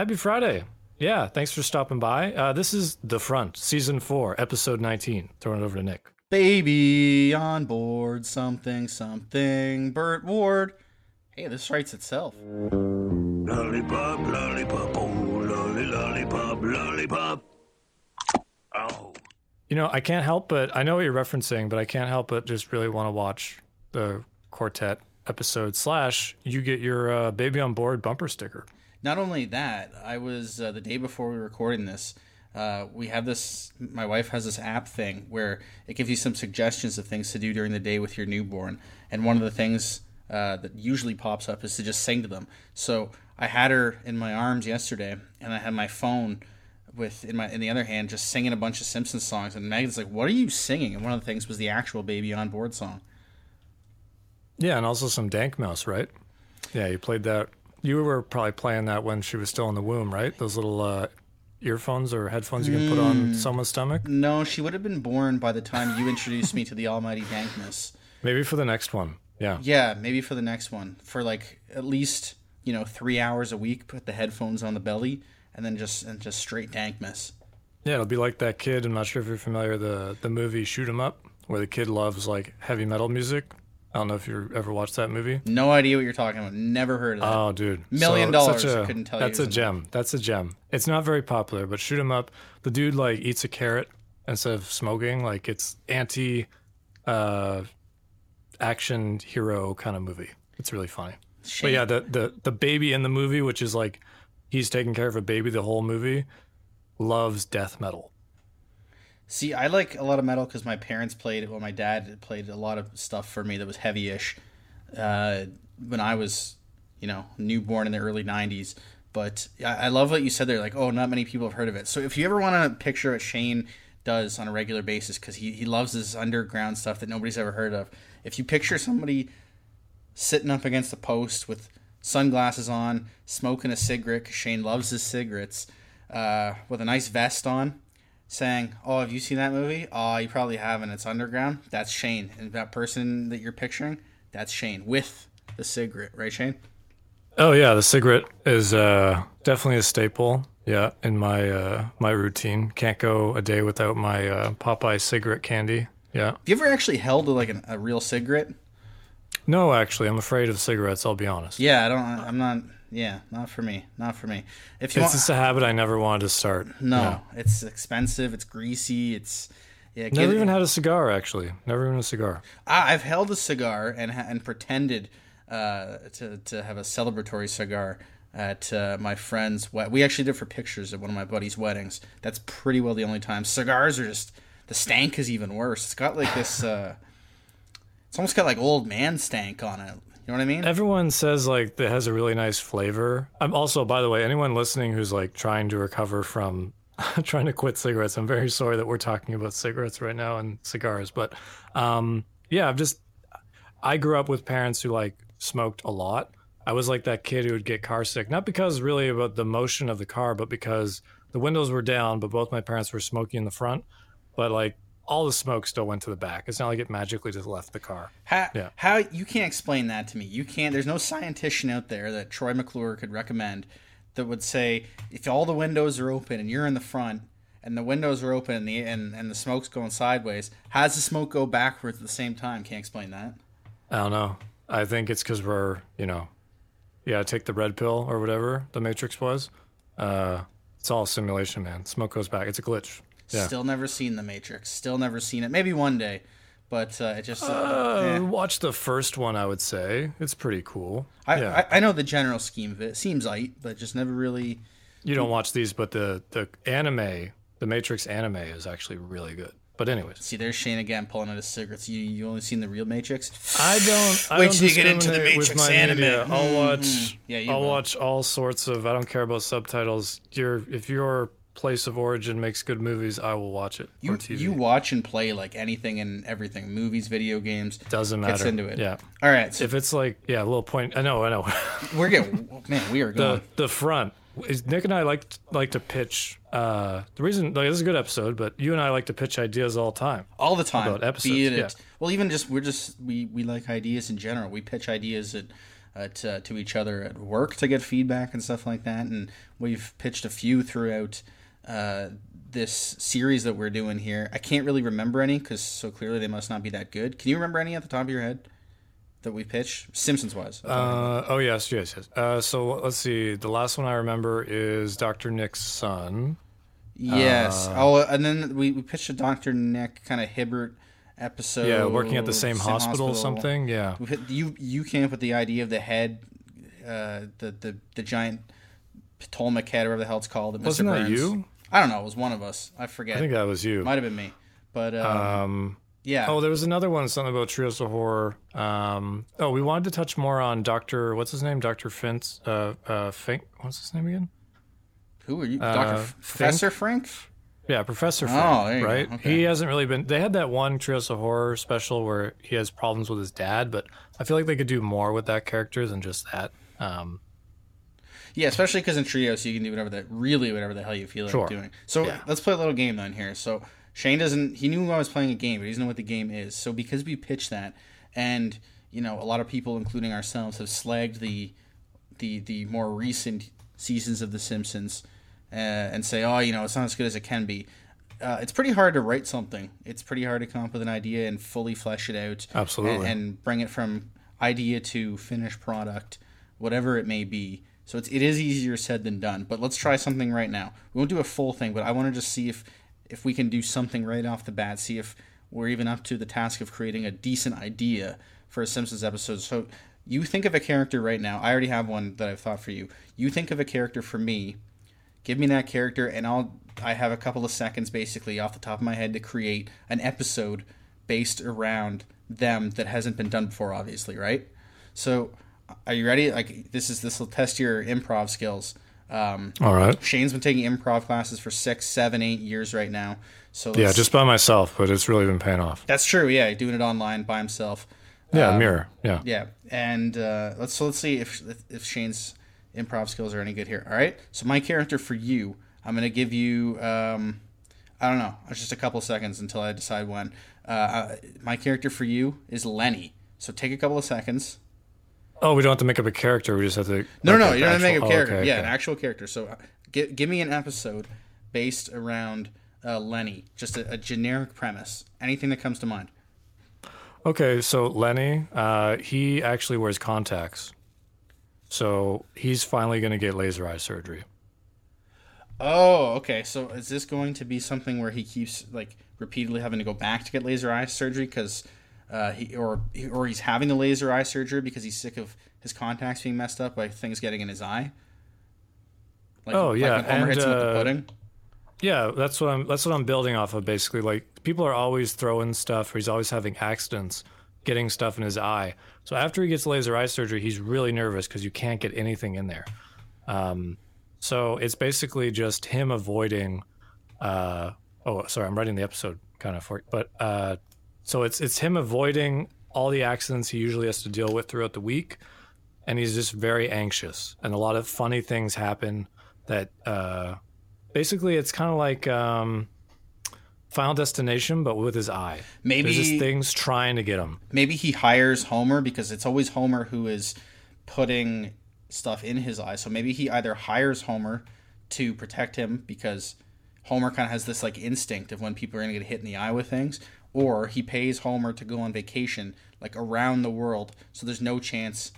Happy Friday. Yeah, thanks for stopping by. Uh, this is The Front, Season 4, Episode 19. Throwing it over to Nick. Baby on board, something, something. Burt Ward. Hey, this writes itself. Lollipop, lollipop, oh, lolly, lollipop, lollipop. Oh. You know, I can't help but, I know what you're referencing, but I can't help but just really want to watch the quartet episode slash you get your uh, Baby on Board bumper sticker. Not only that, I was uh, the day before we were recording this. Uh, we have this. My wife has this app thing where it gives you some suggestions of things to do during the day with your newborn, and one of the things uh, that usually pops up is to just sing to them. So I had her in my arms yesterday, and I had my phone with in my in the other hand just singing a bunch of Simpsons songs, and Megan's like, "What are you singing?" And one of the things was the actual "Baby on Board" song. Yeah, and also some Dank Mouse, right? Yeah, you played that. You were probably playing that when she was still in the womb, right? Those little uh, earphones or headphones you can put on someone's stomach. No, she would have been born by the time you introduced me to the Almighty Dankness. Maybe for the next one. Yeah. Yeah, maybe for the next one. For like at least, you know, three hours a week, put the headphones on the belly and then just and just straight dankness. Yeah, it'll be like that kid. I'm not sure if you're familiar the the movie Shoot 'Em Up, where the kid loves like heavy metal music. I don't know if you ever watched that movie. No idea what you're talking about. Never heard of that. Oh, dude, Million So- dollars, such a- I couldn't tell you That's a gem. That's a gem. It's not very popular, but shoot 'em up. The dude like eats a carrot instead of smoking. Like it's anti uh, action hero kind of movie. It's really funny. But yeah, the, the the baby in the movie, which is like he's taking care of a baby the whole movie, loves death metal. See, I like a lot of metal because my parents played it. Well, my dad played a lot of stuff for me that was heavy-ish uh, when I was, you know, newborn in the early '90s. But I, I love what you said there. Like, oh, not many people have heard of it. So if you ever want to picture what Shane does on a regular basis, because he he loves this underground stuff that nobody's ever heard of. If you picture somebody sitting up against a post with sunglasses on, smoking a cigarette, Shane loves his cigarettes, uh, with a nice vest on, saying, "Oh, have you seen that movie? Oh, you probably haven't. It's underground." That's Shane, and that person that you're picturing, that's Shane with the cigarette, right, Shane? Oh yeah, the cigarette is uh, definitely a staple. Yeah, in my uh, my routine, can't go a day without my uh, Popeye cigarette candy. Yeah. Have you ever actually held like an, a real cigarette? No, actually, I'm afraid of cigarettes. I'll be honest. Yeah, I don't. I'm not. Yeah, not for me. Not for me. If you It's want, just a habit I never wanted to start. no, it's expensive. It's greasy. It's yeah. Never even had a cigar, actually. Never even a cigar. I- I've held a cigar and and pretended uh, to to have a celebratory cigar at uh, my friend's wed- We actually did for pictures at one of my buddy's weddings. That's pretty well the only time. Cigars are just the stank is even worse. It's got like this. Uh, it's almost got like old man stank on it. You know what I mean? Everyone says like that has a really nice flavor. I'm also, by the way, anyone listening who's like trying to recover from trying to quit cigarettes, I'm very sorry that we're talking about cigarettes right now and cigars. But um, yeah, I've just I grew up with parents who like smoked a lot. I was like that kid who would get car sick, not because really about the motion of the car, but because the windows were down, but both my parents were smoking in the front. But like all the smoke still went to the back. It's not like it magically just left the car. How, Yeah. how you can't explain that to me? You can't. There's no scientist out there that Troy McClure could recommend that would say if all the windows are open and you're in the front and the windows are open and the and, and the smoke's going sideways, how does the smoke go backwards at the same time? Can't explain that. I don't know. I think it's because we're, you know, yeah, take the red pill or whatever the Matrix was. Uh, it's all simulation, man. Smoke goes back. It's a glitch. Yeah. Still never seen the Matrix. Still never seen it. Maybe one day, but uh, it just. Uh, Uh, eh. Watch the first one. I would say it's pretty cool. I, yeah, I I know the general scheme of it. it Seems light, but just never really. you don't watch these, but the the anime, the Matrix anime, is actually really good. But anyways, See, there's Shane again pulling out his cigarettes. You you only seen the real Matrix? I don't. I Wait don't till you get into the Matrix anime. media. I'll Mhm. watch. Yeah, you I'll will. watch all sorts of. I don't care about subtitles. Your if your place of origin makes good movies, I will watch it. You you watch and play like anything and everything, movies, video games. doesn't matter. Gets into it. Yeah. All right, so If it's like yeah, a little point. I know. I know. we're getting man, we are going. the the front is Nick and I like like to pitch. Uh, the reason like this is a good episode, but you and I like to pitch ideas all the time. all the time. about episodes, be it, yeah. well, even just we're just we we like ideas in general. We pitch ideas at uh, to, to each other at work to get feedback and stuff like that. And we've pitched a few throughout uh, this series that we're doing here. I can't really remember any because so clearly they must not be that good. Can you remember any at the top of your head that we pitched, Simpsons wise? Uh, oh yes, yes, yes. Uh, so let's see. The last one I remember is Doctor Nick's son. yes. oh, and then we, we pitched a Doctor Nick kind of Hibbert episode. Yeah, working at the same, hospital, or something. Yeah. Hit- You you came up with the idea of the head, uh, the the the giant Ptolemaic head, or whatever the hell it's called. Wasn't that Burns- you? I don't know. It was one of us. I forget. I think that was you. Might have been me. But um, Um, yeah. oh, there was another one, something about Treehouse of Horror. Um, oh, we wanted to touch more on Doctor. What's his name? Doctor Fintz. Uh, uh, Fink. What's his name again? Who are you, uh, Doctor Fink? Professor Frank? Yeah, Professor. Oh, you go. right. Okay. He hasn't really been. They had that one Treehouse of Horror special where he has problems with his dad, but I feel like they could do more with that character than just that. Um, Yeah, especially because in treehouse you can do whatever that really whatever the hell you feel like Sure. doing. So Yeah. let's play a little game then here. So Shane doesn't. He knew I was playing a game, but he doesn't know what the game is. So because we pitched that, and you know a lot of people, including ourselves, have slagged the the the more recent seasons of The Simpsons, uh, and say, oh, you know, it's not as good as it can be. Uh, it's pretty hard to write something. It's pretty hard to come up with an idea and fully flesh it out. Absolutely. And, and bring it from idea to finished product, whatever it may be. So it's it is easier said than done. But let's try something right now. We won't do a full thing, but I want to just see if if we can do something right off the bat. See if we're even up to the task of creating a decent idea for a Simpsons episode. So you think of a character right now. I already have one that I've thought for you. You think of a character for me. Give me that character, and I'll. I have a couple of seconds, basically, off the top of my head, to create an episode based around them that hasn't been done before. Obviously, right? So, are you ready? Like this is this will test your improv skills. Um, all right. Shane's been taking improv classes for six, seven, eight years right now. So Yeah, just by myself, but it's really been paying off. that's true. Yeah, doing it online by himself. Yeah, Um, mirror. Yeah. Yeah, and uh, let's so let's see if if Shane's improv skills are any good here. All right. So my character for you, I'm gonna give you. Um, I don't know. It's just a couple seconds until I decide when. Uh, my character for you is Lenny. So take a couple of seconds. Oh, we don't have to make up a character. We just have to. No, no, okay, you don't have to make actual- a oh, character. okay, yeah, okay. an actual character. So uh, gi- give me an episode based around uh, Lenny. Just a, a generic premise. Anything that comes to mind. Okay, so Lenny, uh, he actually wears contacts. So he's finally going to get laser eye surgery. Oh, okay. So is this going to be something where he keeps like repeatedly having to go back to get laser eye surgery because uh, he or or he's having the laser eye surgery because he's sick of his contacts being messed up by things getting in his eye? Like, Oh, yeah, like and, hits him with the uh, pudding. Yeah, that's what I'm. That's what I'm building off of. Basically, like people are always throwing stuff, or he's always having accidents, getting stuff in his eye. So after he gets laser eye surgery, he's really nervous because you can't get anything in there. Um, so it's basically just him avoiding. Uh, oh, sorry, I'm writing the episode kind of for, but uh, so it's it's him avoiding all the accidents he usually has to deal with throughout the week, and he's just very anxious, and a lot of funny things happen that. Uh, basically it's kind of like um, Final Destination, but with his eye. Maybe- there's just things trying to get him. Maybe he hires Homer because it's always Homer who is putting stuff in his eye. So maybe he either hires Homer to protect him because Homer kind of has this like instinct of when people are going to get hit in the eye with things, or he pays Homer to go on vacation like around the world, so there's no chance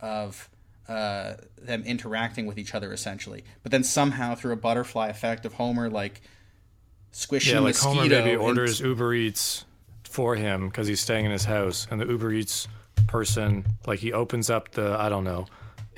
of uh, them interacting with each other essentially. But then somehow through a butterfly effect of Homer like squishing Yeah, like Homer maybe and- orders Uber Eats for him because he's staying in his house, and the Uber Eats person like he opens up the I don't know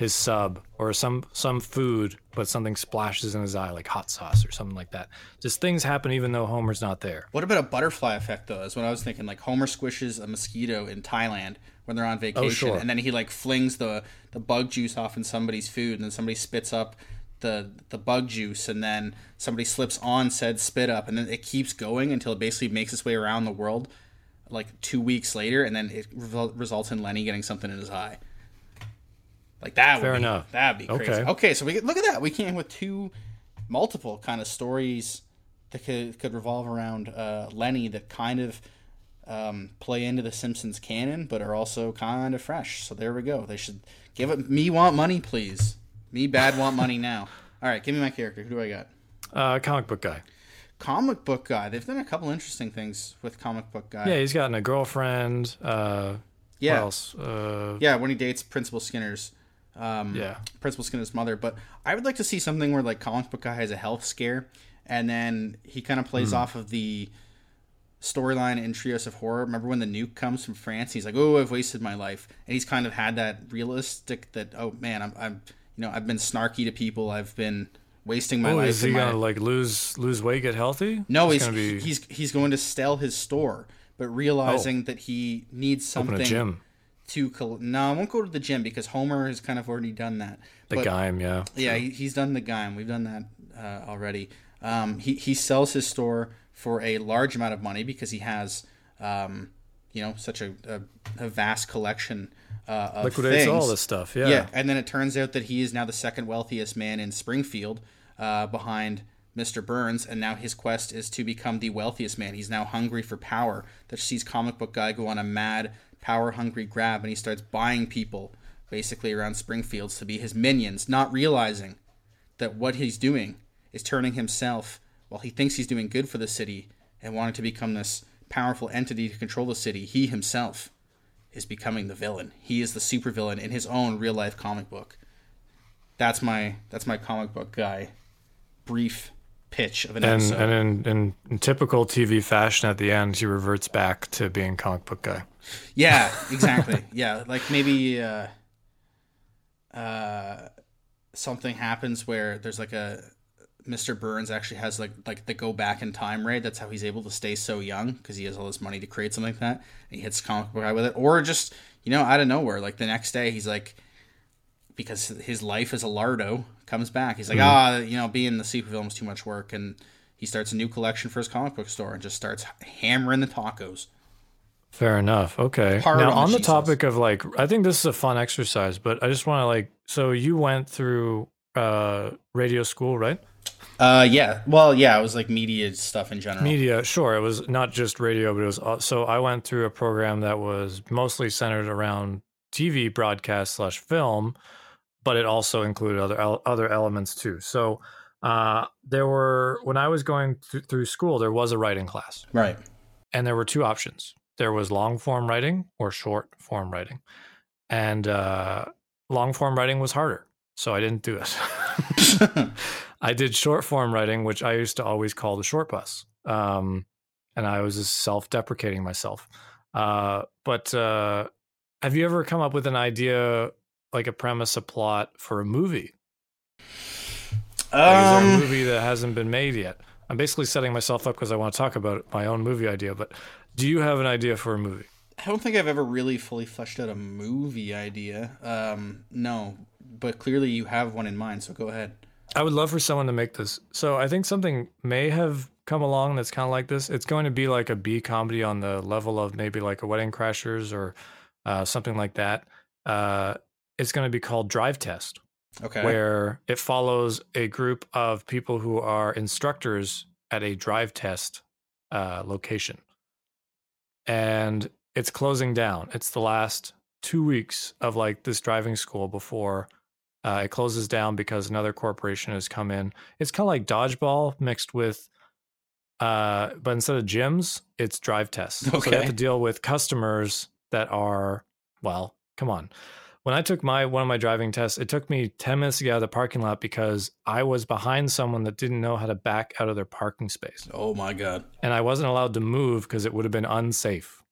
his sub or some some food, but something splashes in his eye like hot sauce or something like that. Just things happen even though Homer's not there. What about a butterfly effect though? Is what I was thinking. Like Homer squishes a mosquito in Thailand when they're on oh, vacation, sure. and then he like flings the the bug juice off in somebody's food, and then somebody spits up the the bug juice, and then somebody slips on said spit up, and then it keeps going until it basically makes its way around the world, like two weeks later, and then it revol- results in Lenny getting something in his eye. Like that. Would Fair be, enough. That'd be crazy. Okay. Okay, so we look at that. We came with two multiple kind of stories that could could revolve around uh, Lenny that kind of um, play into the Simpsons canon, but are also kind of fresh. So there we go. They should Give it me want money, please. Me bad want money now. All right, give me my character. Who do I got? Uh, comic book guy. Comic book guy. They've done a couple interesting things with comic book guy. Yeah, he's gotten a girlfriend. Uh, yeah. What else? Uh, Yeah, when he dates Principal Skinner's um, yeah. Principal Skinner's mother. But I would like to see something where like comic book guy has a health scare, and then he kind of plays off of the storyline in Treehouse of Horror. Remember when the nuke comes from France? He's like, "Oh, I've wasted my life," and he's kind of had that realistic that, "Oh man, I'm, I'm you know, I've been snarky to people. I've been wasting my Oh, life." is he my- gonna like lose lose weight, get healthy? no, he's gonna be he's he's going to sell his store, but realizing that he needs something a gym. To col- no, I won't go to the gym because Homer has kind of already done that. The But- Gaim, yeah. yeah, he, he's done the Gaim. We've done that uh, already. Um, he he sells his store for a large amount of money because he has, um, you know, such a, a, a vast collection uh, of Liquidates things. all this stuff. Yeah. Yeah, and then it turns out that he is now the second wealthiest man in Springfield, uh, behind Mr. Burns, and now his quest is to become the wealthiest man. He's now hungry for power. That sees comic book guy go on a mad power hungry grab, and he starts buying people basically around Springfields to be his minions, not realizing that what he's doing is turning himself, while he thinks he's doing good for the city and wanting to become this powerful entity to control the city, he himself is becoming the villain. He is the supervillain in his own real life comic book. That's my that's my comic book guy. Brief pitch of an And episode. and in, in, in typical TV fashion, at the end, he reverts back to being comic book guy. yeah, exactly. yeah, like maybe uh, uh, something happens where there's like a Mr. Burns actually has like like the go back in time raid. That's how he's able to stay so young because he has all this money to create something like that. And he hits comic book guy with it, or just you know out of nowhere, like the next day he's like because his life is a lardo comes back. He's like, ah, you know, being the supervillain was too much work, and he starts a new collection for his comic book store and just starts hammering the tacos. Fair enough. Okay. Hard now on, on the topic of like, I think this is a fun exercise, but I just want to like, so you went through uh radio school, right? Uh, yeah. Well, yeah, it was like media stuff in general. Media, sure. It was not just radio, but it was so I went through a program that was mostly centered around TV broadcast slash film, but it also included other other elements too. So uh, there were when I was going th- through school, there was a writing class, Right. and there were two options. There was long form writing or short form writing, and uh, long form writing was harder, so I didn't do it. I did short form writing, which I used to always call the short bus. Um, and I was just self deprecating myself. Uh, but uh, have you ever come up with an idea, like a premise, a plot for a movie? Like, is there a Um, movie that hasn't been made yet? I'm basically setting myself up because I want to talk about my own movie idea. But do you have an idea for a movie? I don't think I've ever really fully fleshed out a movie idea. Um, no, but clearly you have one in mind. So go ahead. I would love for someone to make this. So I think something may have come along that's kind of like this. It's going to be like a B comedy on the level of maybe like a Wedding Crashers or uh, something like that. Uh, it's going to be called Drive Test, Okay. where it follows a group of people who are instructors at a drive test uh, location. And it's closing down. It's the last two weeks of like this driving school before uh, it closes down because another corporation has come in. It's kind of like dodgeball mixed with, uh, but instead of gyms, it's drive tests. So they have to deal with customers that are, well, come on. When I took my one of my driving tests, it took me 10 minutes to get out of the parking lot because I was behind someone that didn't know how to back out of their parking space. oh my god. And I wasn't allowed to move because it would have been unsafe.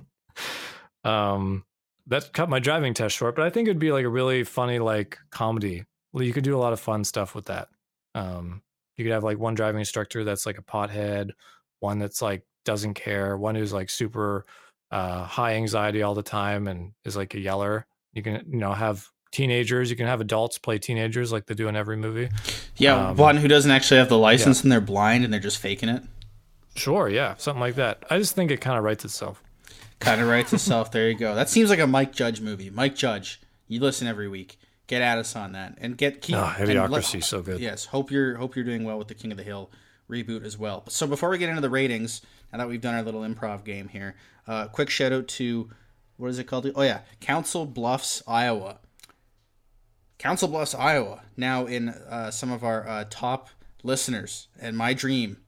um, that cut my driving test short, but I think it'd be like a really funny like comedy. You could do a lot of fun stuff with that. Um, you could have like one driving instructor that's like a pothead, one that's like doesn't care, one who's like super uh, high anxiety all the time and is like a yeller. You can you know have teenagers. You can have adults play teenagers like they do in every movie. Yeah, Um, one who doesn't actually have the license and they're blind and they're just faking it. Sure, yeah, something like that. I just think it kind of writes itself. Kind of writes itself. There you go. That seems like a Mike Judge movie. Mike Judge, you listen every week. Get at us on that and get keep. Oh, let- Idiocracy, so good. Yes, hope you're hope you're doing well with the King of the Hill reboot as well. So before we get into the ratings, now that we've done our little improv game here, uh, quick shout out to what is it called? Oh yeah, Council Bluffs, Iowa. Council Bluffs, Iowa, now in uh, some of our uh, top listeners. And my dream,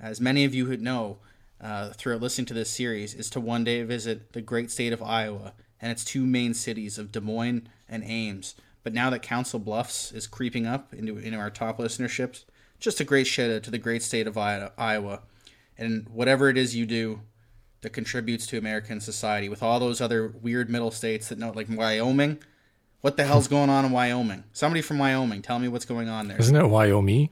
as many of you who know uh, throughout listening to this series, is to one day visit the great state of Iowa and its two main cities of Des Moines and Ames. But now that Council Bluffs is creeping up into, into our top listenerships, just a great shout out to the great state of Iowa. And whatever it is you do that contributes to American society, with all those other weird middle states that know, like Wyoming, what the hell's going on in Wyoming? Somebody from Wyoming, tell me what's going on there. Isn't it Wyoming?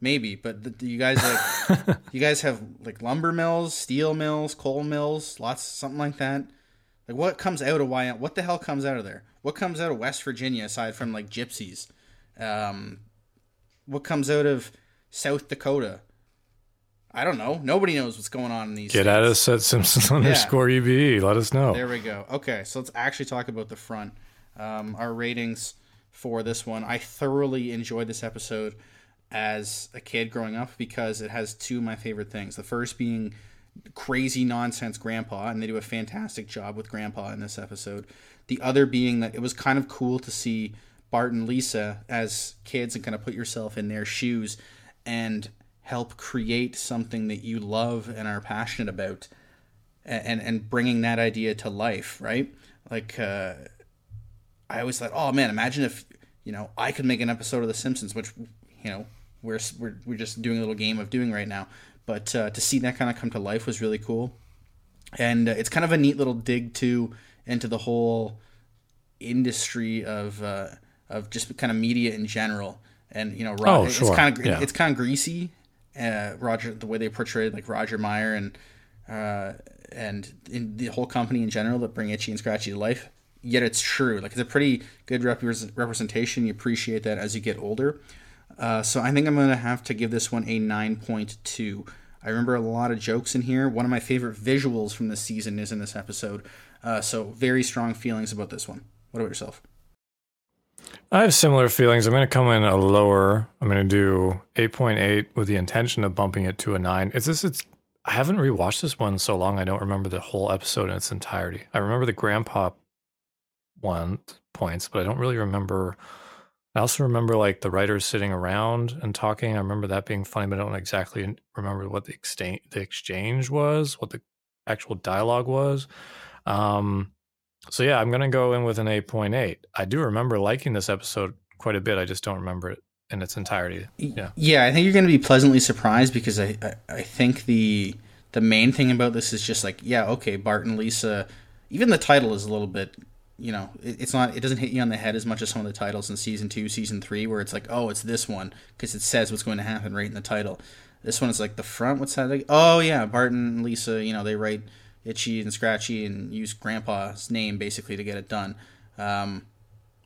Maybe, but the, you guys like you guys have like lumber mills, steel mills, coal mills, lots something like that. Like what comes out of Wyoming? What the hell comes out of there? What comes out of West Virginia aside from like gypsies? Um, what comes out of South Dakota? I don't know. Nobody knows what's going on in these. Get states. at us at Simpsons underscore EBE. Let us know. There we go. Okay, so let's actually talk about the front. Um, our ratings for this one. I thoroughly enjoyed this episode as a kid growing up because it has two of my favorite things. The first being crazy nonsense grandpa, and they do a fantastic job with grandpa in this episode. The other being that it was kind of cool to see Bart and Lisa as kids and kind of put yourself in their shoes and help create something that you love and are passionate about and and bringing that idea to life, right? Like uh, I always thought, oh man, imagine if you know I could make an episode of The Simpsons, which you know we're we're, we're just doing a little game of doing right now. But uh, to see that kind of come to life was really cool, and uh, it's kind of a neat little dig too into the whole industry of uh, of just kind of media in general. And you know, Oh, it's kind of Yeah. it's kind of greasy. Uh, Roger, the way they portrayed like Roger Meyer and uh, and in the whole company in general that bring Itchy and Scratchy to life. Yet it's true. Like it's a pretty good repres representation. You appreciate that as you get older. Uh, so I think I'm gonna have to give this one a 9.2. I remember a lot of jokes in here. One of my favorite visuals from this season is in this episode. Uh, so very strong feelings about this one. What about yourself? I have similar feelings. I'm going to come in a lower. I'm going to do 8.8 with the intention of bumping it to a 9. It's this it's I haven't rewatched this one so long I don't remember the whole episode in its entirety. I remember the grandpa one points, but I don't really remember I also remember like the writers sitting around and talking. I remember that being funny, but I don't exactly remember what the exchange the exchange was, what the actual dialogue was. Um so yeah, I'm gonna go in with an 8.8. I do remember liking this episode quite a bit. I just don't remember it in its entirety. Yeah. Yeah, I think you're going to be pleasantly surprised because I, I, I think the the main thing about this is just like, yeah, okay, Bart and Lisa. Even the title is a little bit, you know, it, it's not. It doesn't hit you on the head as much as some of the titles in season two, season three, where it's like, oh, it's this one because it says what's going to happen right in the title. This one is like the front. What's that? Like? Oh yeah, Bart and Lisa. You know, they write itchy and scratchy and use Grandpa's name basically to get it done. Um,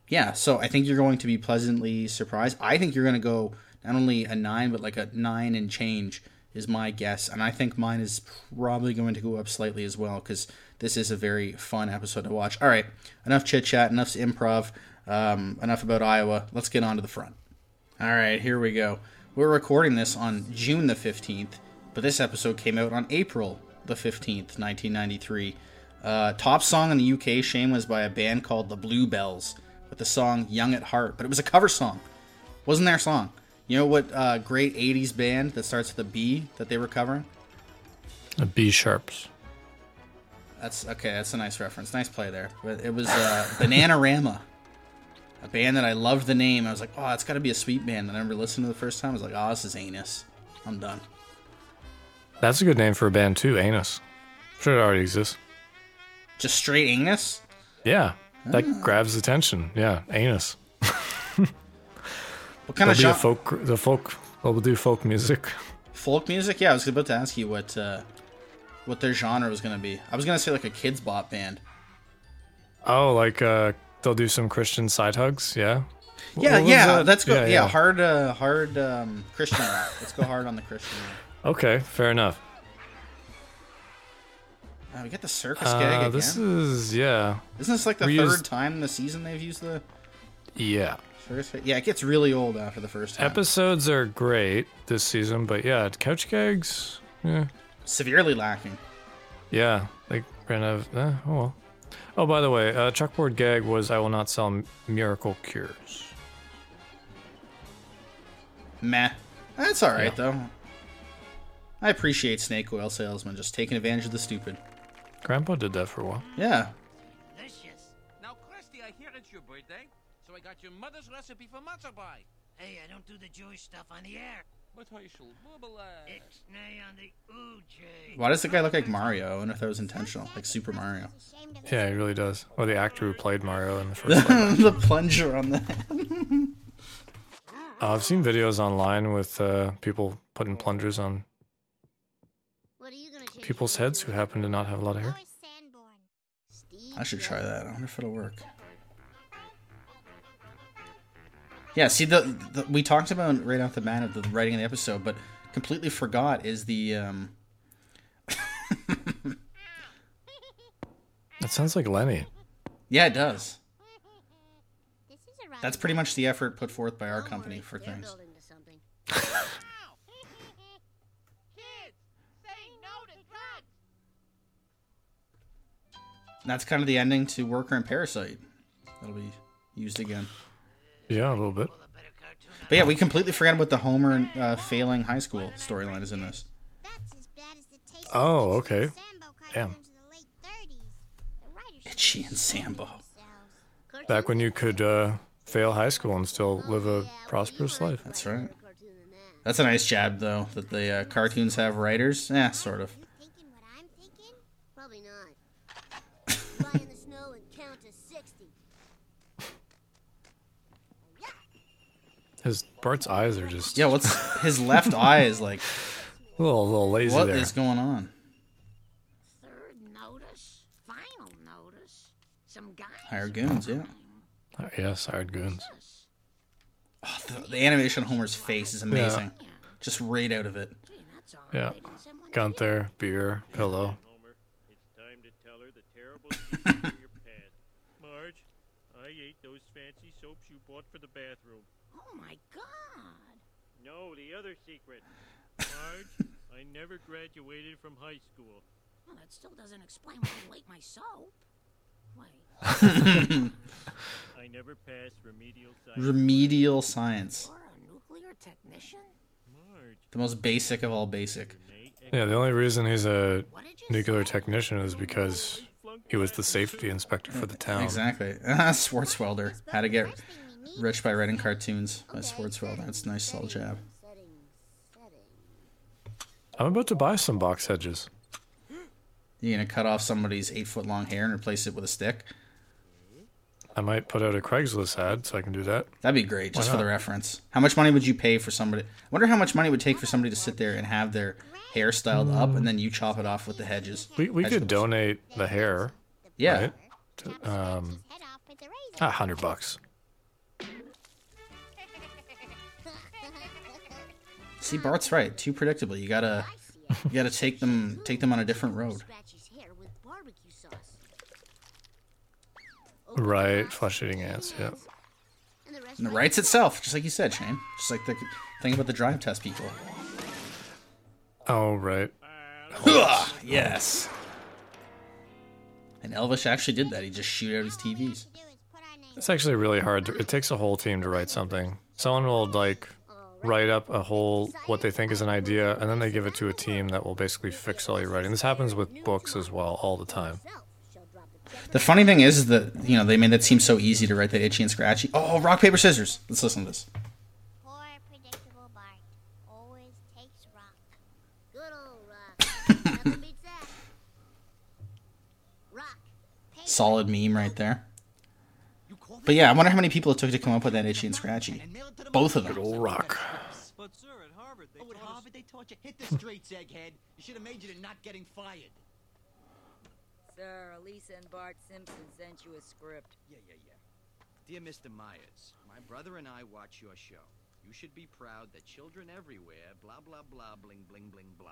yeah, so I think you're going to be pleasantly surprised. I think you're going to go not only a nine, but like a nine and change is my guess, and I think mine is probably going to go up slightly as well because this is a very fun episode to watch. All right, enough chit chat, enough improv, um, enough about Iowa. Let's get on to the front. All right, here we go. We're recording this on June the 15th, but this episode came out on April the 15th, 1993. Uh, top song in the UK, Shame, was by a band called the Bluebells with the song Young at Heart, but it was a cover song. Wasn't their song. You know what uh, great 80s band that starts with a B that they were covering? A Be Sharps. That's okay, that's a nice reference. Nice play there. But it was uh, Bananarama. A band that I loved the name. I was like, oh, it's got to be a sweet band. And I remember listening to the first time. I was like, oh, this is anus. I'm done. That's a good name for a band too, Anus. Sure it already exists. Just straight anus? Yeah. That grabs attention. Yeah, Anus. What kind They'll of genre? folk the folk they'll do folk music. folk music? Yeah, I was about to ask you what uh, what their genre was going to be. I was going to say like a kids bop band. Oh, like uh they'll do some Christian side hugs, yeah. Yeah, yeah. that? Let's go. Yeah, hard, uh, hard um, Christian rap. Let's go hard on the Christian rap. Okay, fair enough. Uh, we get the circus gag Uh, again. this is yeah. Isn't this like the we third used- time this season they've used the Yeah. circus? Yeah, it gets really old after the first time. Episodes are great this season, but yeah, couch gags, yeah. Severely lacking. Yeah, like ran out of. Eh, oh well. Oh, by the way, uh, chalkboard gag was "I will not sell miracle cures." Meh. That's all right Yeah. though. I appreciate snake oil salesmen just taking advantage of the stupid. Grandpa did that for a while. Yeah. Delicious. Now, Krusty, I hear it's your birthday, so I got your mother's recipe for matzo pie. Hey, I don't do the Jewish stuff on the air. But I shall bubble Ixnay on the OJ. Why does the guy look like Mario? I wonder if that was intentional, like Super Mario. Yeah, he really does. Or the actor who played Mario in the first. live the plunger on that. Uh, I've seen videos online with uh, people putting plungers on people's heads who happen to not have a lot of hair. I should try that. I wonder if it'll work. Yeah, see the, the we talked about right off the bat of the writing of the episode, but completely forgot is the um It sounds like Lenny. yeah it does. That's pretty much the effort put forth by our company for things. building to something. Kids, say no to drugs. And that's kind of the ending to Worker and Parasite. That'll be used again. Yeah, a little bit. But yeah, we completely forgot about the Homer uh, failing high school storyline is in this. Oh, okay. Damn. Itchy and Sambo. Back when you could uh, fail high school and still live a prosperous life. That's right. That's a nice jab though that the uh, cartoons have writers. Yeah, sort of. His Bart's eyes are just Yeah, what's his left eye is like a little, a little lazy what there. is going on? Third notice. Final notice. Some guy. Hire goons, yeah. Oh, yes, hired goons. Oh, the, the animation on Homer's face is amazing. Just right out of it. Yeah. Gunther, beer, pillow. It's time to tell her the terrible secret your past. Marge, I ate those fancy soaps you bought for the bathroom. Oh my god. No, the other secret. Marge, I never graduated from high school. Well, that still doesn't explain why you ate my soap. Wait. I never passed remedial science. Remedial science. Or a nuclear technician? Marge, The most basic of all basic. Yeah, the only reason he's a What did you nuclear say? technician is because he was the safety inspector for the town. Exactly. Ah, Swartzwelder. How to get rich by writing cartoons by Swartzwelder. That's a nice little jab. Setting, setting. I'm about to buy some box hedges. You gonna cut off somebody's eight foot long hair and replace it with a stick? I might put out a Craigslist ad so I can do that. That'd be great, just for the reference. How much money would you pay for somebody? I wonder how much money it would take for somebody to sit there and have their hair styled up, and then you chop it off with the hedges. We, we Hedge could donate the hair, Yeah, right? To, um, a hundred bucks. See, Bart's right. Too predictable. You gotta, you gotta take them, take them on a different road. Scratch his hair with barbecue sauce. Right, flesh-eating ants. Yeah. And the rest And it writes itself, just like you said, Shane. Just like the thing about the drive test people. Oh, right. yes. And Elvis actually did that. He just shoot out his TVs. It's actually really hard. To, it takes a whole team to write something. Someone will like write up a whole what they think is an idea, and then they give it to a team that will basically fix all your writing. This happens with books as well all the time. itself shall drop the funny thing is that you know they made it seem so easy to write the itchy and scratchy. Oh, rock paper scissors. Let's listen to this. Poor, predictable Bart always takes rock. Good old rock. Nothing beats that. Rock. Paper, Solid meme right there. But yeah, I wonder how many people it took to come up with that itchy and scratchy. Both of them. Good Old rock. But sir, at Harvard, they Oh, at taught Harvard they taught you hit the streets, egghead. You should have majored in not getting fired. Sir, Lisa and Bart Simpson sent you a script. Yeah, yeah, yeah. Dear Mr. Meyers, my brother and I watch your show. You should be proud that children everywhere, blah, blah, blah, bling, bling, bling, blah.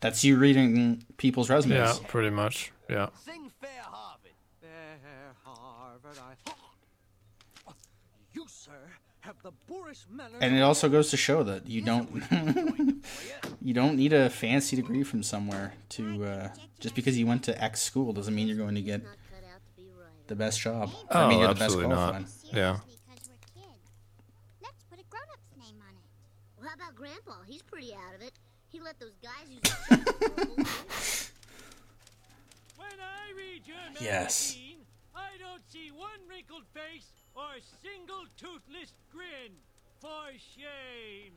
That's you reading people's resumes. Yeah, pretty much. Yeah. Sing fair Harvard. Fair Harvard, I. You, sir, have the boorish manners. And it also goes to show that you don't you don't need a fancy degree from somewhere to uh, just because you went to X school doesn't mean you're going to get Not cut out to be right. the best job. Oh, I mean, you're the best absolutely not. qualified. Yeah. Seriously, 'cause we're. Let's put a grown-up's name on it. Grandpa. He's pretty out of it. He let those guys use the chest for a whole year. When I read your Yes. I don't see one wrinkled face or single toothless grin. For shame.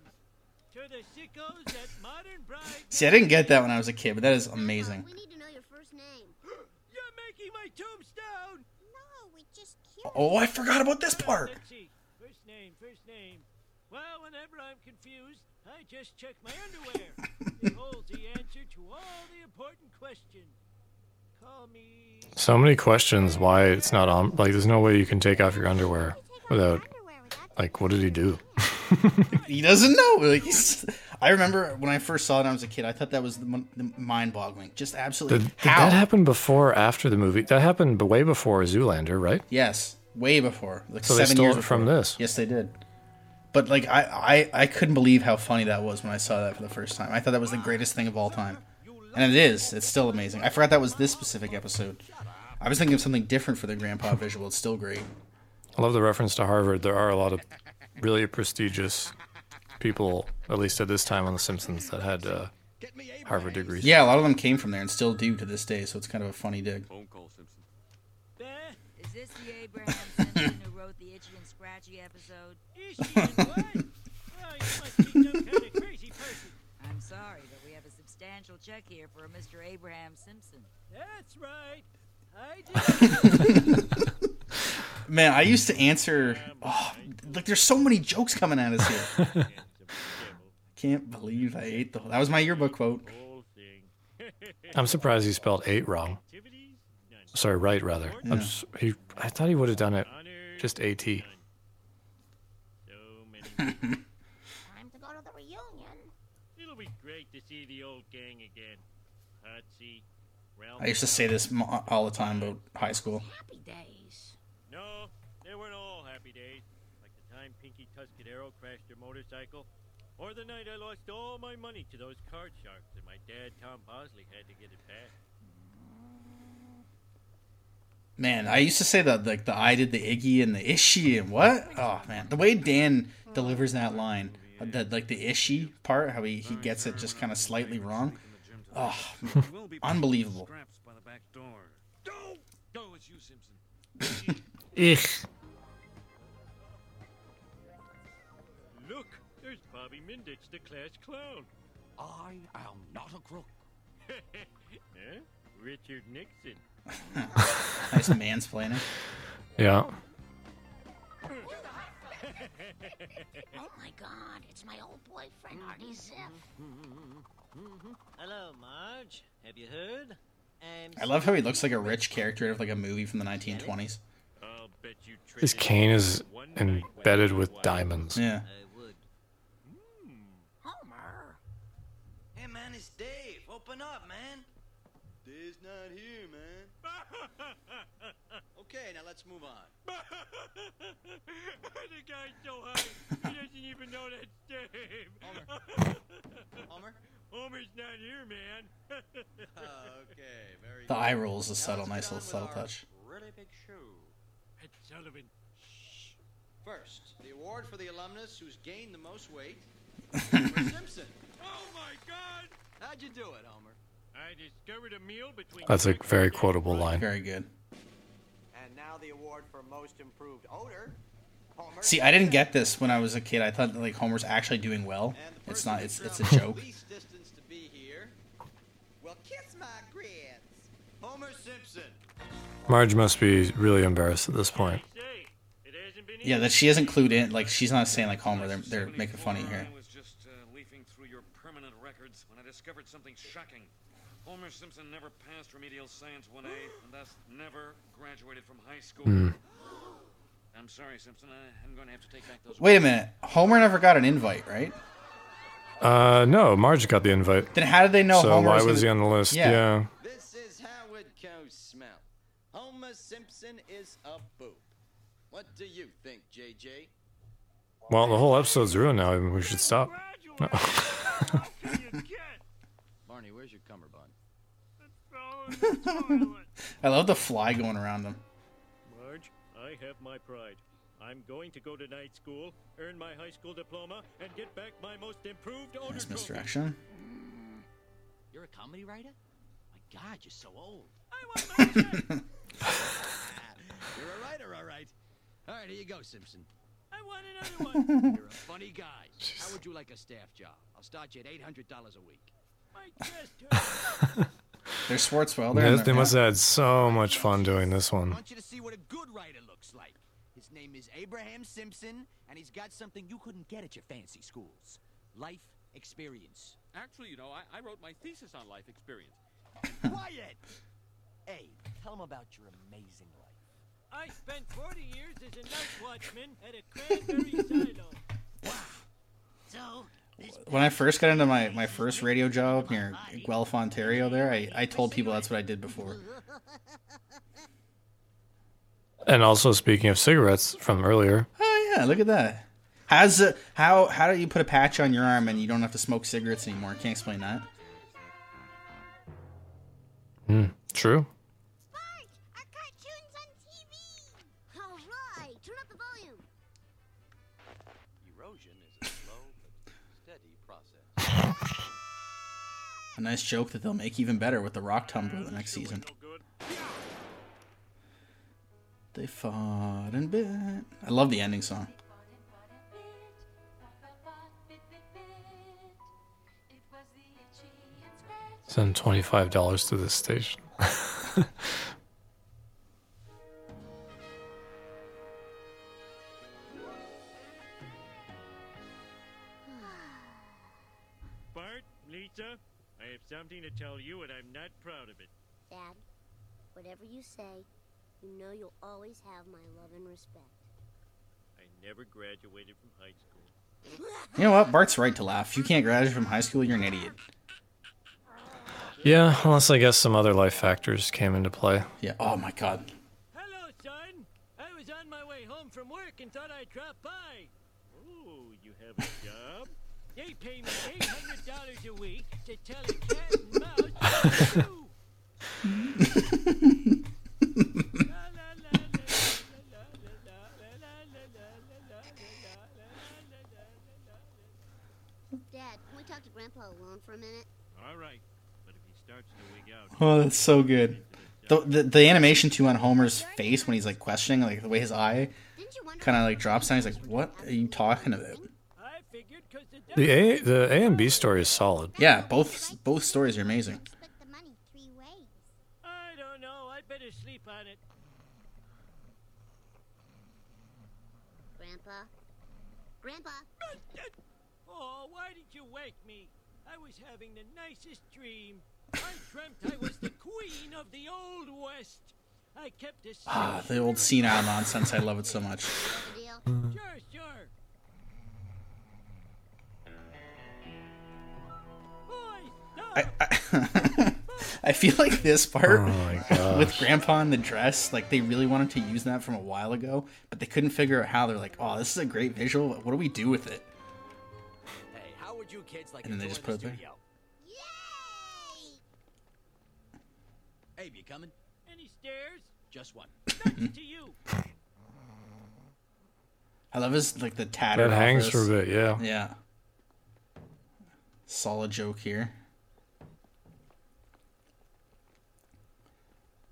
To the sickos at Modern Bride. See, I didn't get that when I was a kid, but that is amazing. We need to know your first name. You're making my tombstone. No, we just curious. Oh, I forgot about this Well, part. Let's see. First name, first name. Well, whenever I'm confused, I just check my underwear. it holds the answer to all the important questions. Call me. So many questions why it's not on. Like, there's no way you can take off your underwear without. Like, what did he do? He doesn't know. Like he's, I remember when I first saw it when I was a kid. I thought that was the, the mind-boggling. Just absolutely. Did, did that happen before or after the movie? That happened way before Zoolander, right? Yes, way before. Like So they stole years it from this. Yes, they did. But like I, I, I couldn't believe how funny that was when I saw that for the first time. I thought that was the greatest thing of all time, and it is. It's still amazing. I forgot that was this specific episode. I was thinking of something different for the grandpa visual. It's still great. I love the reference to Harvard. There are a lot of really prestigious people, at least at this time on The Simpsons, that had uh, Harvard degrees. Yeah, a lot of them came from there and still do to this day. So it's kind of a funny dig. Phone call, Simpson. Is this the Abraham Simpson who wrote the Itchy and Scratchy episode? Is she and what? Oh, you must be some kind of crazy person. I'm sorry, but we have a substantial check here for a Mr. Abraham Simpson. That's right. I did. Man, I used to answer. Oh, like there's so many jokes coming at us here. I can't believe I ate the. That was my yearbook quote. I'm surprised he spelled eight wrong. Sorry, right rather. I'm Yeah. s he, I thought he would have done it just AT. Time to go to the reunion. It'll be great to see the old gang again. Patsy, Ralph. I used to say this all the time about high school. Happy days. No, they weren't all happy days. Like the time Pinky Tuscadero crashed her motorcycle, or the night I lost all my money to those card sharks and my dad, Tom Bosley, had to get it back. Man, I used to say that like the I did the Iggy and the Ishi and what? Oh man, the way Dan delivers that line, that like the Ishi part, how he, he gets it just kind of slightly wrong. Oh, unbelievable. Scraps by the back door. No! No, it's you, Simpson. Ich. Look, there's Bobby Mindich, the class clown. I am not a crook. Richard Nixon. Nice mansplaining. Yeah. Oh my god, it's my old boyfriend, Artie Ziff. Hello, Marge. Have you heard? Um, I love how he looks like a rich character out of like a movie from the 1920s. I'll bet you His cane is embedded with diamonds. Yeah. I would. Homer. Hey, man, it's Dave. Open up, man. Dave's not here, man. Okay, now let's move on. the guy's so high, he doesn't even know that's Dave. Homer. Homer? Homer's not here, man. okay, very The good. eye roll is a subtle, nice little subtle touch. Really big show. Ed Sullivan. First, the award for the alumnus who's gained the most weight. Homer Simpson. Oh my God! How'd you do it, Homer? I discovered a meal between. That's a very quotable line. Very good. And now the award for most improved odor. Homer See, I didn't get this when I was a kid. I thought like Homer's actually doing well. It's not. It's it's a joke. Least distance to be here. Well, kiss my grits. Homer Simpson. Marge must be really embarrassed at this point. Yeah, that she isn't clued in. Like she's not saying like Homer. They're they're making funny here. I was just uh, leafing through your permanent records when I discovered something shocking. Homer Simpson never passed remedial science 1A and thus never graduated from high school. Hmm. I'm sorry, Simpson. I, I'm going to have to take back those. Wait a minute. Homer never got an invite, right? Uh, no, Marge got the invite. Then how did they know So Homer why was was he on the list? Yeah. Yeah. This is how it goes smell. Homer Simpson is a boob. What do you think, JJ? Well, the whole episode's ruined now. We should stop. No. Barney, where's your cummerbund? I love the fly going around him. Marge, I have my pride. I'm going to go to night school, earn my high school diploma, and get back my most improved odor Nice trophy. misdirection. Mm. You're a comedy writer? My God, you're so old. I want You're a writer, all right. All right, here you go, Simpson. I want another one. You're a funny guy. How would you like a staff job? I'll start you at eight hundred dollars a week. My chest hurts. There's Swartzwelder. Yes, and they they're- must have had so much fun doing this I one. want you to see what a good writer looks like. His name is Abraham Simpson, and he's got something you couldn't get at your fancy schools. Life experience. Actually, you know, I, I wrote my thesis on life experience. Quiet! Hey, tell him about your amazing life. I spent 40 years as a night watchman at a cranberry silo. So, when I first got into my, my first radio job near Guelph, Ontario, there, I, I told people that's what I did before. And also, speaking of cigarettes from earlier, Oh yeah, look at that. How's it, how how do you put a patch on your arm and you don't have to smoke cigarettes anymore? Can't explain that. hmm, true. Bart, our cartoon's on TV. All right, a nice joke that they'll make even better with the rock tumbler the next season. They fought and bit. I love the ending song. Send twenty five dollars to this station. whatever you say, you know you'll always have my love and respect. I never graduated from high school. You know what? Bart's right to laugh. If you can't graduate from high school, you're an idiot. Yeah, unless I guess some other life factors came into play. Yeah. Oh my god. Hello, son. I was on my way home from work and thought I'd drop by. Oh, you have a job? They pay me eight hundred dollars a week to tell a cat and mouse Oh, that's so good. The, the, the animation too on Homer's face when he's like questioning, like the way his eye kind of like drops down. He's like, "What are you talking about?" The A the A and B story is solid. Yeah, both both stories are amazing. I don't know. I better sleep on it. Grandpa? Grandpa? Oh, why did you wake me? I was having the nicest dream. I dreamt I was the queen of the Old West. I kept a Ah, the old senile nonsense. I love it so much. Sure, sure. I, I, I feel like this part Oh with Grandpa in the dress, like they really wanted to use that from a while ago, but they couldn't figure out how. They're like, "Oh, this is a great visual. What do we do with it?" Hey, how would you kids like And then they tour just the put it there. studio? Abe, you coming? Any stairs? Just one. That's to you. I love his like the tattered. That hangs office. for a bit, yeah. Yeah. Solid joke here.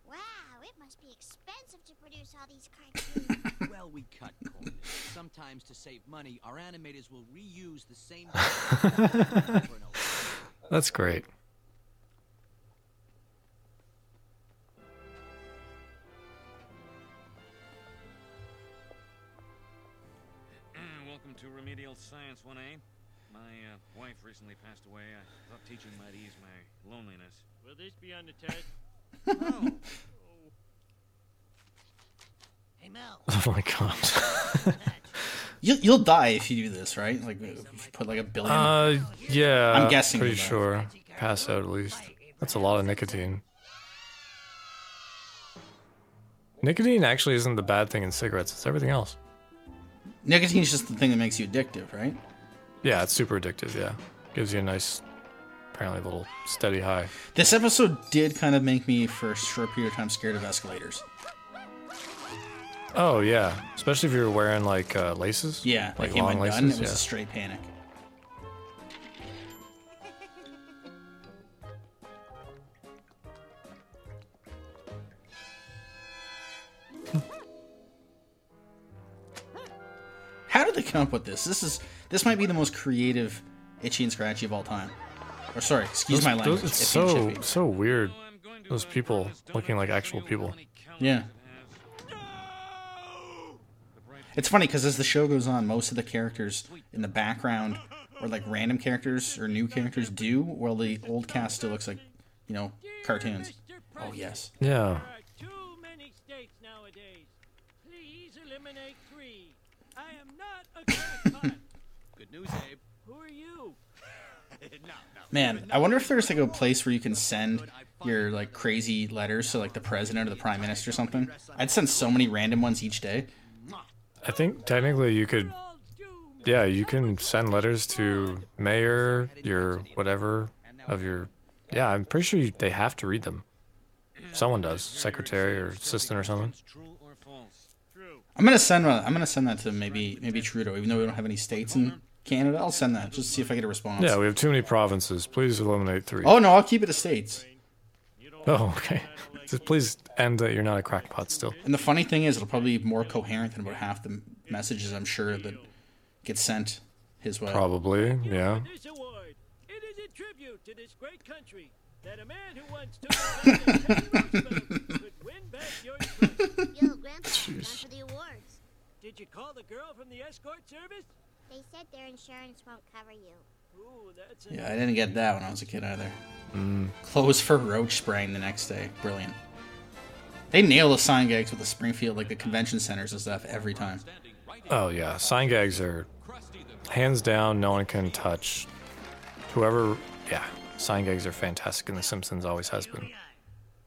Wow, it must be expensive to produce all these cartoons. well, we cut corners. Sometimes to save money, our animators will reuse the same. That's great. Welcome to Remedial Science 1A. My uh, wife recently passed away. I thought teaching might ease my loneliness. Will this be on the test? No. hey, Mel. Oh my god. You, you'll die if you do this, right? Like, if you put like a billion. Uh, yeah. I'm guessing Pretty sure. Pass out at least. That's a lot of nicotine. Nicotine actually isn't the bad thing in cigarettes. It's everything else. Nicotine's just the thing that makes you addictive, right? Yeah, it's super addictive. Yeah, gives you a nice, apparently a little steady high. This episode did kind of make me, for a short period of time, scared of escalators. Oh yeah, especially if you're wearing like uh, laces. Yeah, like long laces. It was yeah. a straight panic. How did they come up with this? This is this might be the most creative Itchy and Scratchy of all time. Or sorry, excuse Those- my those- language. it's Itchy so so weird. Those people looking like actual people. Yeah. It's funny because as the show goes on, most of the characters in the background or like random characters or new characters do, while the old cast still looks like, you know, cartoons. Oh yes. Yeah. Too many states nowadays. Please eliminate three. I am not a crackpot. Good news, Abe. Who are you? no, no. Man, I wonder if there's like a place where you can send your like crazy letters to like the president or the prime minister or something. I'd send so many random ones each day. I think technically you could. Yeah, you can send letters to mayor, your whatever of your. Yeah, I'm pretty sure you, they have to read them. Someone does, secretary or assistant or something. I'm gonna send one. I'm gonna send that to maybe maybe Trudeau, even though we don't have any states in Canada. I'll send that just to see if I get a response. Yeah, we have too many provinces. Please eliminate three. Oh no, I'll keep it to states. Oh, okay. Just please end that you're not a crackpot still. And the funny thing is, it'll probably be more coherent than about half the messages I'm sure that get sent his way. Probably, yeah. This. It is a tribute to this great country that a man who once took could win back your trust. Yo, Grandpa, time for the awards. Did you call the girl from the escort service? They said their insurance won't cover you. Ooh, that's a Yeah, I didn't get that when I was a kid either. Mm. Clothes for roach spraying the next day. Brilliant. They nail the sign gags with the Springfield, like the convention centers and stuff, every time. Oh yeah, sign gags are hands down. No one can touch. Whoever, yeah, sign gags are fantastic, and The Simpsons always has been.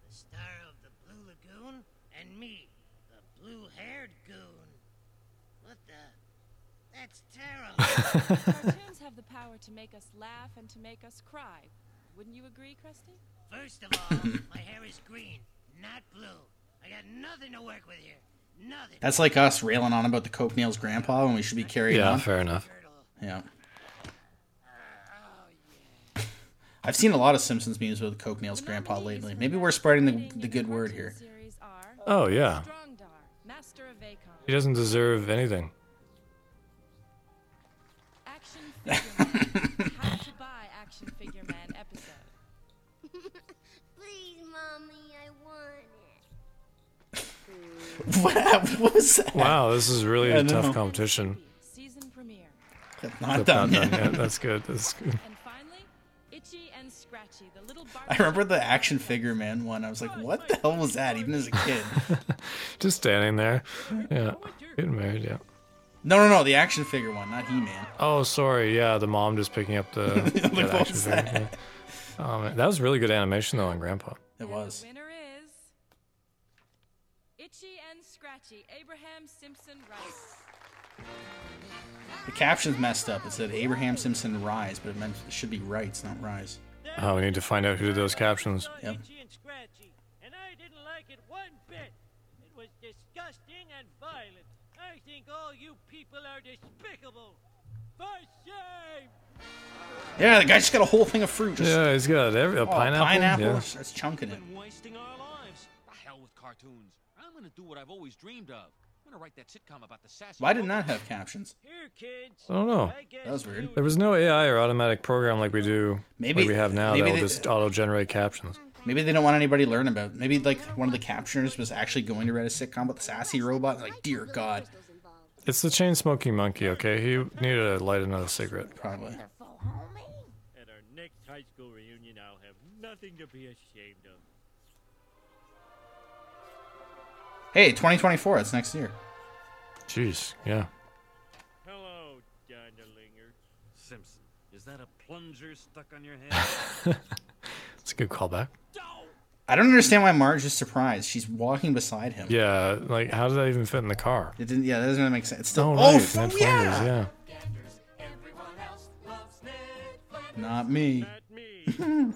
The star of the Blue Lagoon, and me, the blue-haired goon. What the? That's terrible. Cartoons have the power to make us laugh and to make us cry. Wouldn't you agree, Krusty? First of all, my hair is green, not blue. I got nothing to work with here. Nothing. That's like us railing on about the Coke Nails grandpa when we should be carrying Yeah, on. fair enough. Yeah. Oh, I've seen a lot of Simpsons memes with Coke Nails grandpa lately. Maybe we're spreading the, the good word here. Oh yeah, Master of Vacon. he doesn't deserve anything. How to buy Action Figure Man episode. Please, Mommy, I want it. What, what was that? Wow, this is really I a tough know. competition. Season premiere. Not But done yet. yet. That's good. That's good. And finally, Itchy and Scratchy, the little bar. I remember the action figure man one. I was like, what the hell was that? Even as a kid. Just standing there. Yeah, getting married. Yeah. No, no, no. The action figure one, not He Man. Oh, sorry. Yeah, the mom just picking up the. Like, that what action was figure, that? yeah. Oh man, that was really good animation though on Grandpa. It was. The Winner is Itchy and Scratchy, Abraham Simpson Rice. The caption's messed up. It said Abraham Simpson Rise, but it meant it should be Rights, not Rise. Oh, we need to find out who did those captions. Yep. Itchy and Scratchy, and I didn't like it one bit. It was disgusting and violent. I think all you people are despicable. For shame! Yeah, the guy just got a whole thing of fruit. Just, Yeah, he's got every, a Oh, pineapple. pineapple. Yeah. Starts chunking it. Wasting our lives. The hell with cartoons. I'm gonna do what I've always dreamed of. I'm gonna write that sitcom about the sassy. Why did not have captions? Here, kids. I don't know. That was weird. There was no AI or automatic program like we do, Maybe- like we have now maybe that will they- just auto-generate captions. Maybe they don't want anybody to learn about. Maybe like one of the captioners was actually going to write a sitcom about the sassy robot. Like, dear God, It's the chain smoking monkey. Okay, he needed to light another cigarette. probably. At our next high school reunion, I'll have nothing to be ashamed of. Hey, 2024. It's next year. Jeez, yeah. Hello, Dondelinger. Simpson, is that a plunger stuck on your head? It's a good callback. I don't understand why Marge is surprised. She's walking beside him. Yeah, like how does that even fit in the car? It didn't. Yeah, that doesn't make sense. It's still. Oh, Oh, right, f- Ned yeah. Flanders, yeah. Not me.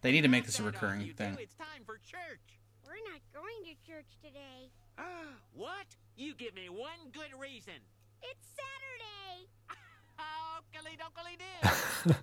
They need to make this a recurring thing. It's time for church. We're not going to church today. Ah, what? You give me one good reason. It's Saturday.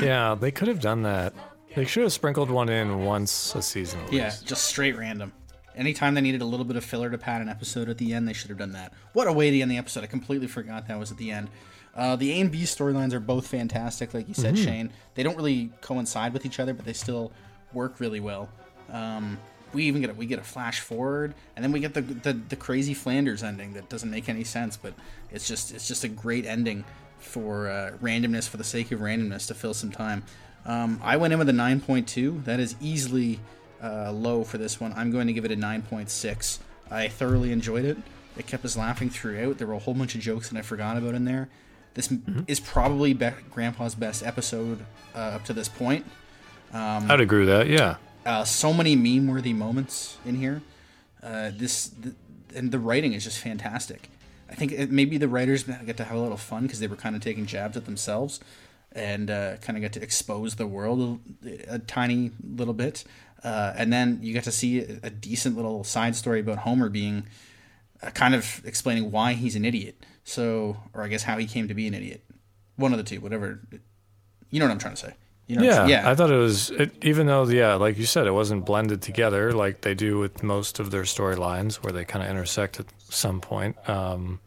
Yeah, they could have done that. They should have sprinkled one in once a season. At Yeah, least. just straight random. Anytime they needed a little bit of filler to pad an episode at the end, they should have done that. What a way to end the episode. I completely forgot that was at the end. Uh, the A and B storylines are both fantastic, like you said, Mhm. Shane. They don't really coincide with each other, but they still work really well. Um, we even get a, we get a flash forward, and then we get the, the the crazy Flanders ending that doesn't make any sense, but it's just it's just a great ending for uh, randomness for the sake of randomness to fill some time. Um, I went in with a 9.2. That is easily uh, low for this one. I'm going to give it a 9.6. I thoroughly enjoyed it. It kept us laughing throughout. There were a whole bunch of jokes that I forgot about in there. This m is probably be- Grandpa's best episode uh, up to this point. Um, I'd agree with that. Yeah. uh, so many meme-worthy moments in here. Uh, this th- and the writing is just fantastic. I think it, maybe the writers get to have a little fun because they were kind of taking jabs at themselves and uh, kind of get to expose the world a, a tiny little bit. Uh, and then you get to see a, a decent little side story about Homer being uh, kind of explaining why he's an idiot. So, or I guess how he came to be an idiot. One of the two, whatever. You know what I'm trying to say. You know yeah, yeah. I thought it was it, even though yeah, like you said, it wasn't blended together like they do with most of their storylines, where they kind of intersect at some point. Um,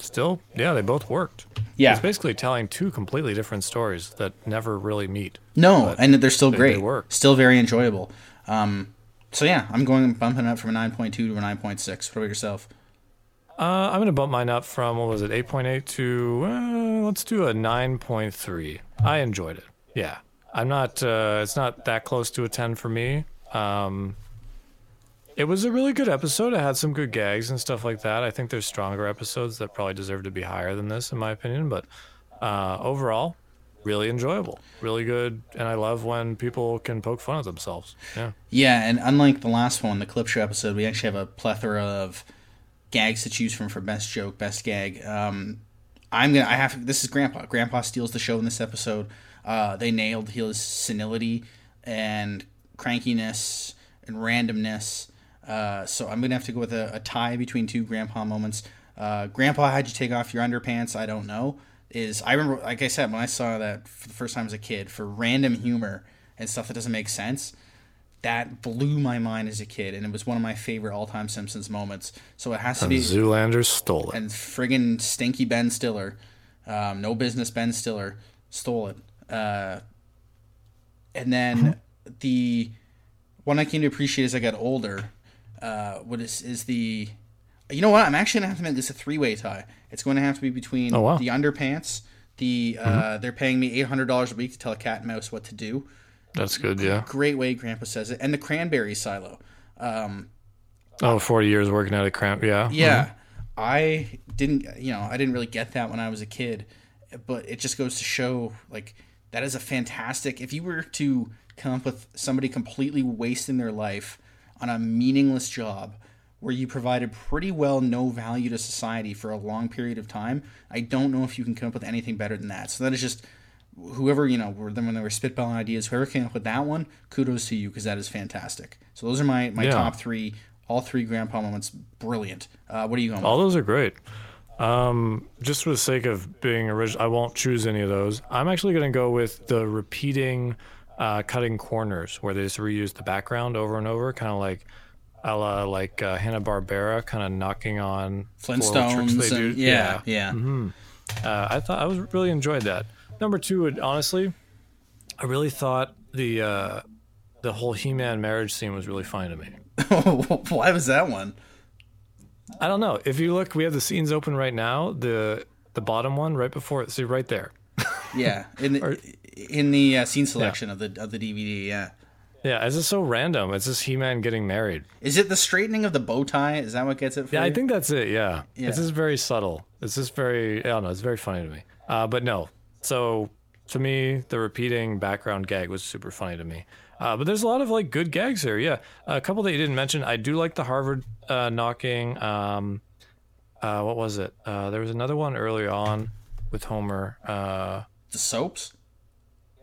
still, yeah, they both worked. Yeah. it's basically telling two completely different stories that never really meet. No, and they're still they- great. They work. Still very enjoyable. Um, so yeah, I'm going bumping it up from a 9.2 to a 9.6. What about yourself? Uh, I'm gonna bump mine up from what was it, 8.8 to uh, let's do a 9.3. I enjoyed it. Yeah, I'm not. Uh, it's not that close to a 10 for me. Um, it was a really good episode. It had some good gags and stuff like that. I think there's stronger episodes that probably deserve to be higher than this, in my opinion. But uh, overall, really enjoyable, really good, and I love when people can poke fun at themselves. Yeah. Yeah, and unlike the last one, the clip show episode, we actually have a plethora of gags to choose from for best joke, best gag. Um, I'm gonna. I have. This is Grandpa. Grandpa steals the show in this episode. Uh, they nailed his senility and crankiness and randomness. Uh, so I'm gonna have to go with a, a tie between two Grandpa moments. Uh, Grandpa, how'd you take off your underpants? I don't know. Is I remember, like I said, when I saw that for the first time as a kid, for random humor and stuff that doesn't make sense, that blew my mind as a kid, and it was one of my favorite all-time Simpsons moments. So it has to And be Zoolander stole it. and friggin' stinky Ben Stiller, um, no business Ben Stiller stole it. Uh, and then the one I came to appreciate as I got older, uh, what is is the, you know what? I'm actually gonna have to make this a three-way tie. It's going to have to be between Oh, wow. the underpants. The uh, Mhm. they're paying me eight hundred dollars a week to tell a cat and mouse what to do. That's good. Yeah. Great way Grandpa says it, and the cranberry silo. Um, Oh, 40 years working at a cramp. Yeah. yeah, I didn't, you know, I didn't really get that when I was a kid, but it just goes to show like that is a fantastic. If you were to come up with somebody completely wasting their life on a meaningless job where you provided pretty well no value to society for a long period of time, I don't know if you can come up with anything better than that. So that is just whoever you know were then when they were spitballing ideas whoever came up with that one kudos to you because that is fantastic so those are my my Yeah. top three all three grandpa moments brilliant uh, what are you going with? All with? those are great. Um, just for the sake of being original, I won't choose any of those. I'm actually going to go with the repeating, uh, cutting corners where they just reuse the background over and over, kind of like, a la like uh, Hanna Barbera, kind of knocking on four little tricks Flintstones and- yeah, yeah. Mhm. Uh, I thought I was really enjoyed that. Number two, would honestly, I really thought the uh, the whole He-Man marriage scene was really funny to me. why was that one I don't know. If you look, we have the scenes open right now. The the bottom one right before it. See right there. yeah in the in the uh, scene selection of the of the dvd yeah Yeah, it's just so random. It's just He-Man getting married. is it the straightening of the bow tie is that what gets it for Yeah, I think that's it. Yeah. Yeah. It's just very subtle. It's just very, I don't know, it's very funny to me. Uh, but no. So to me, the repeating background gag was super funny to me. Uh, but there's a lot of like good gags here. Yeah. a couple that you didn't mention. I do like the Harvard uh, knocking. Um, uh, what was it? Uh, there was another one early on with Homer. Uh, the soaps?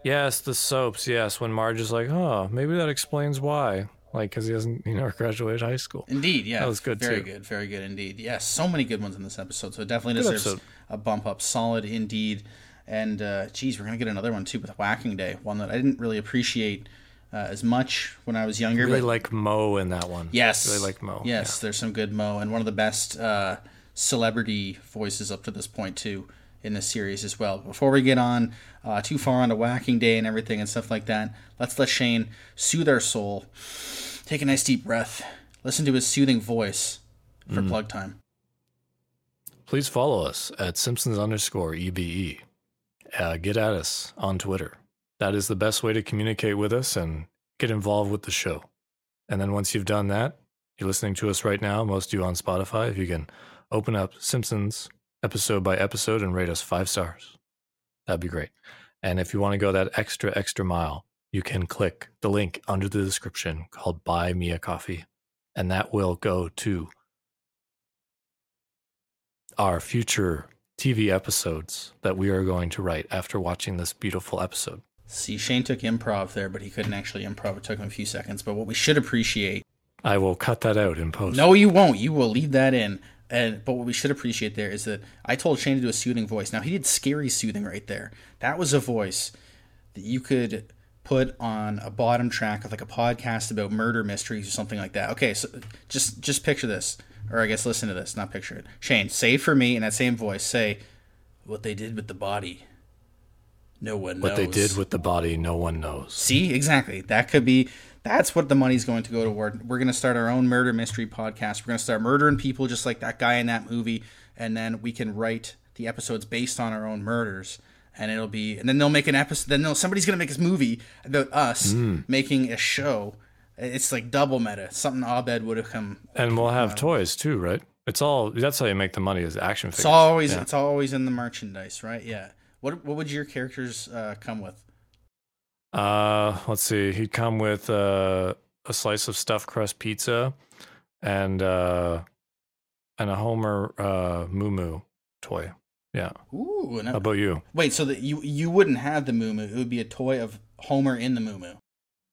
Yes, the soaps. Yes, when Marge is like, "Oh, maybe that explains why." Like, because he hasn't, you know, graduated high school. Indeed, yeah, that was good Very too. good, very good indeed. Yes, so many good ones in this episode. So it definitely Good deserves episode. a bump up. Solid indeed. And uh, geez, we're gonna get another one too with Whacking Day, one that I didn't really appreciate uh, as much when I was younger. Really but like Moe in that one. Yes. really like Moe. Yes, there's some good Moe, and one of the best uh, celebrity voices up to this point too in this series as well. Before we get on uh, too far onto Whacking Day and everything and stuff like that, let's let Shane soothe our soul. Take a nice deep breath. Listen to his soothing voice for Mm. plug time. Please follow us at Simpsons underscore EBE. Uh, get at us on Twitter. That is the best way to communicate with us and get involved with the show. And then once you've done that, you're listening to us right now, most of you on Spotify, if you can open up Simpsons episode by episode and rate us five stars, that'd be great. And if you want to go that extra, extra mile, you can click the link under the description called Buy Me a Coffee, and that will go to our future TV episodes that we are going to write after watching this beautiful episode. See, Shane took improv there, but he couldn't actually improv. It took him a few seconds. But what we should appreciate I will cut that out in post. No, you won't. You will leave that in. And but what we should appreciate there is that I told Shane to do a soothing voice. Now he did scary soothing right there. That was a voice that you could put on a bottom track of like a podcast about murder mysteries or something like that. Okay, so just just picture this, or I guess listen to this, not picture it. Shane, say for me in that same voice, say what they did with the body. No one What knows. What they did with the body, no one knows. See, exactly. That could be. That's what the money's going to go toward. We're going to start our own murder mystery podcast. We're going to start murdering people just like that guy in that movie, and then we can write the episodes based on our own murders. And it'll be, and then they'll make an episode. Then they'll, somebody's going to make this movie about us Mm. making a show. It's like double meta. Something Abed would have come. And we'll have toys too, right? It's all that's how you make the money is action figures. It's always Yeah. it's always in the merchandise, right? Yeah. What what would your characters uh, come with? Uh, let's see. He'd come with uh, a slice of stuffed crust pizza and uh, and a Homer uh, Moo Moo toy. Yeah. Ooh. And How about you? Wait, so that you you wouldn't have the Moo Moo? It would be a toy of Homer in the Moo Moo.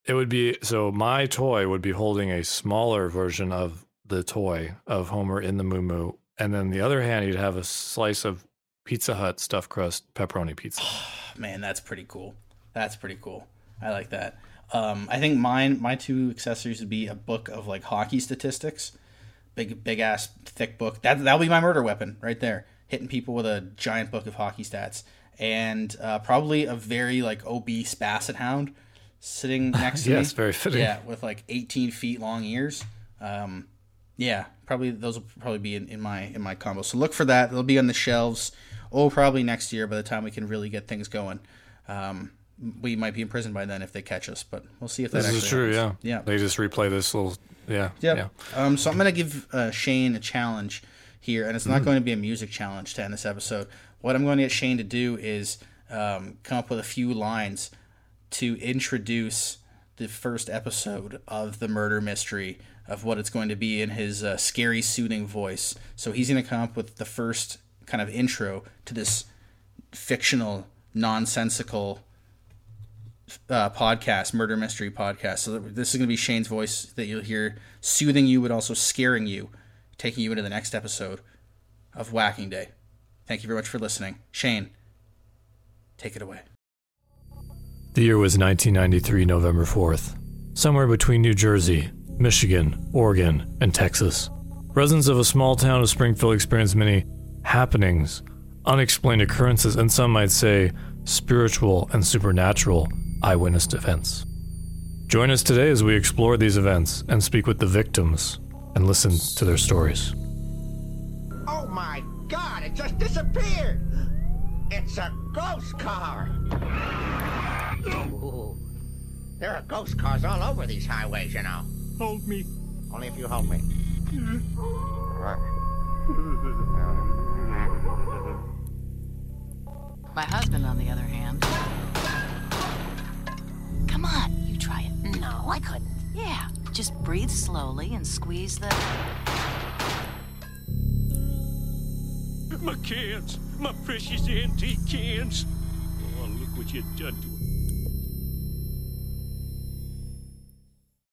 It would be so. My toy would be holding a smaller version of the toy of Homer in the Moo Moo, and then the other hand, you'd have a slice of Pizza Hut stuffed crust pepperoni pizza. Man, that's pretty cool. That's pretty cool. I like that. Um, I think mine, my two accessories would be a book of like hockey statistics, big, big ass, thick book. That that'll be my murder weapon right there, hitting people with a giant book of hockey stats, and uh, probably a very like obese basset hound sitting next to me. Yes, very fitting. Yeah, with like 18 feet long ears. Um, yeah, probably those will probably be in, in my in my combo. So look for that. They'll be on the shelves. Oh, probably next year by the time we can really get things going. Um, we might be in prison by then if they catch us, but we'll see if that This is true. happens. Yeah. Yeah. They just replay this little. Yeah. Yep. Yeah. Um, so I'm going to give uh, Shane a challenge here, and it's not Mm. going to be a music challenge to end this episode. What I'm going to get Shane to do is um, come up with a few lines to introduce the first episode of the murder mystery of what it's going to be in his uh, scary, soothing voice. So he's going to come up with the first kind of intro to this fictional, nonsensical uh, podcast, murder mystery podcast. So this is going to be Shane's voice that you'll hear soothing you, but also scaring you, taking you into the next episode of Whacking Day. Thank you very much for listening. Shane, take it away. The year was 1993, November 4th. Somewhere between New Jersey, Michigan, Oregon, and Texas. Residents of a small town of Springfield experienced many happenings, unexplained occurrences, and some might say spiritual and supernatural eyewitness events. Join us today as we explore these events and speak with the victims and listen to their stories. Oh my god, it just disappeared! It's a ghost car! Ooh. There are ghost cars all over these highways, you know. Hold me. Only if you hold me. My husband, on the other hand. Come on, you try it. No, I couldn't. Yeah, just breathe slowly and squeeze the. My cans. My precious antique cans. Oh, look what you've done to